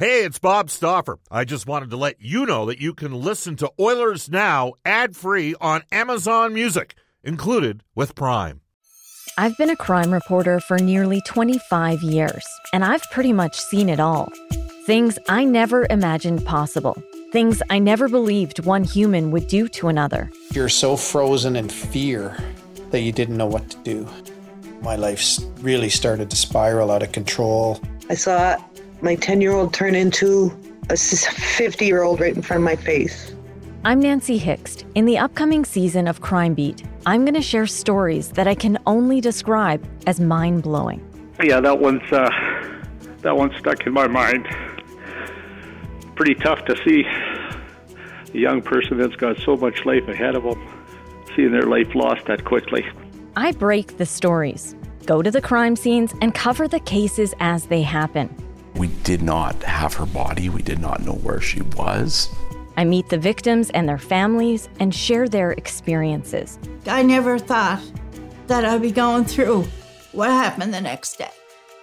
Hey, it's Bob Stauffer. I just wanted to let you know that you can listen to Oilers Now ad free on Amazon Music, included with Prime. I've been a crime reporter for nearly 25 years, and I've pretty much seen it all. Things I never imagined possible, things I never believed one human would do to another. You're so frozen in fear that you didn't know what to do. My life really started to spiral out of control. I saw my 10 year old turn into a 50 year old right in front of my face. I'm Nancy Hixt. In the upcoming season of Crime Beat, I'm going to share stories that I can only describe as mind blowing. Yeah, that one's uh, that one stuck in my mind. Pretty tough to see a young person that's got so much life ahead of them, seeing their life lost that quickly. I break the stories, go to the crime scenes, and cover the cases as they happen. We did not have her body. We did not know where she was. I meet the victims and their families and share their experiences. I never thought that I'd be going through what happened the next day.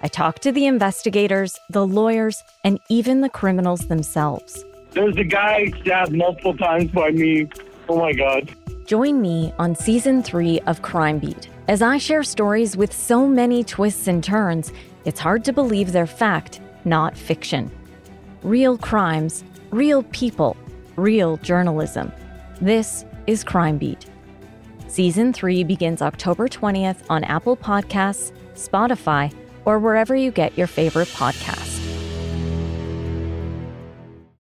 I talk to the investigators, the lawyers, and even the criminals themselves. There's a guy stabbed multiple times by me. Oh my God. Join me on season three of Crime Beat. As I share stories with so many twists and turns, it's hard to believe they're fact not fiction. Real crimes, real people, real journalism. This is Crime Beat. Season 3 begins October 20th on Apple Podcasts, Spotify, or wherever you get your favorite podcasts.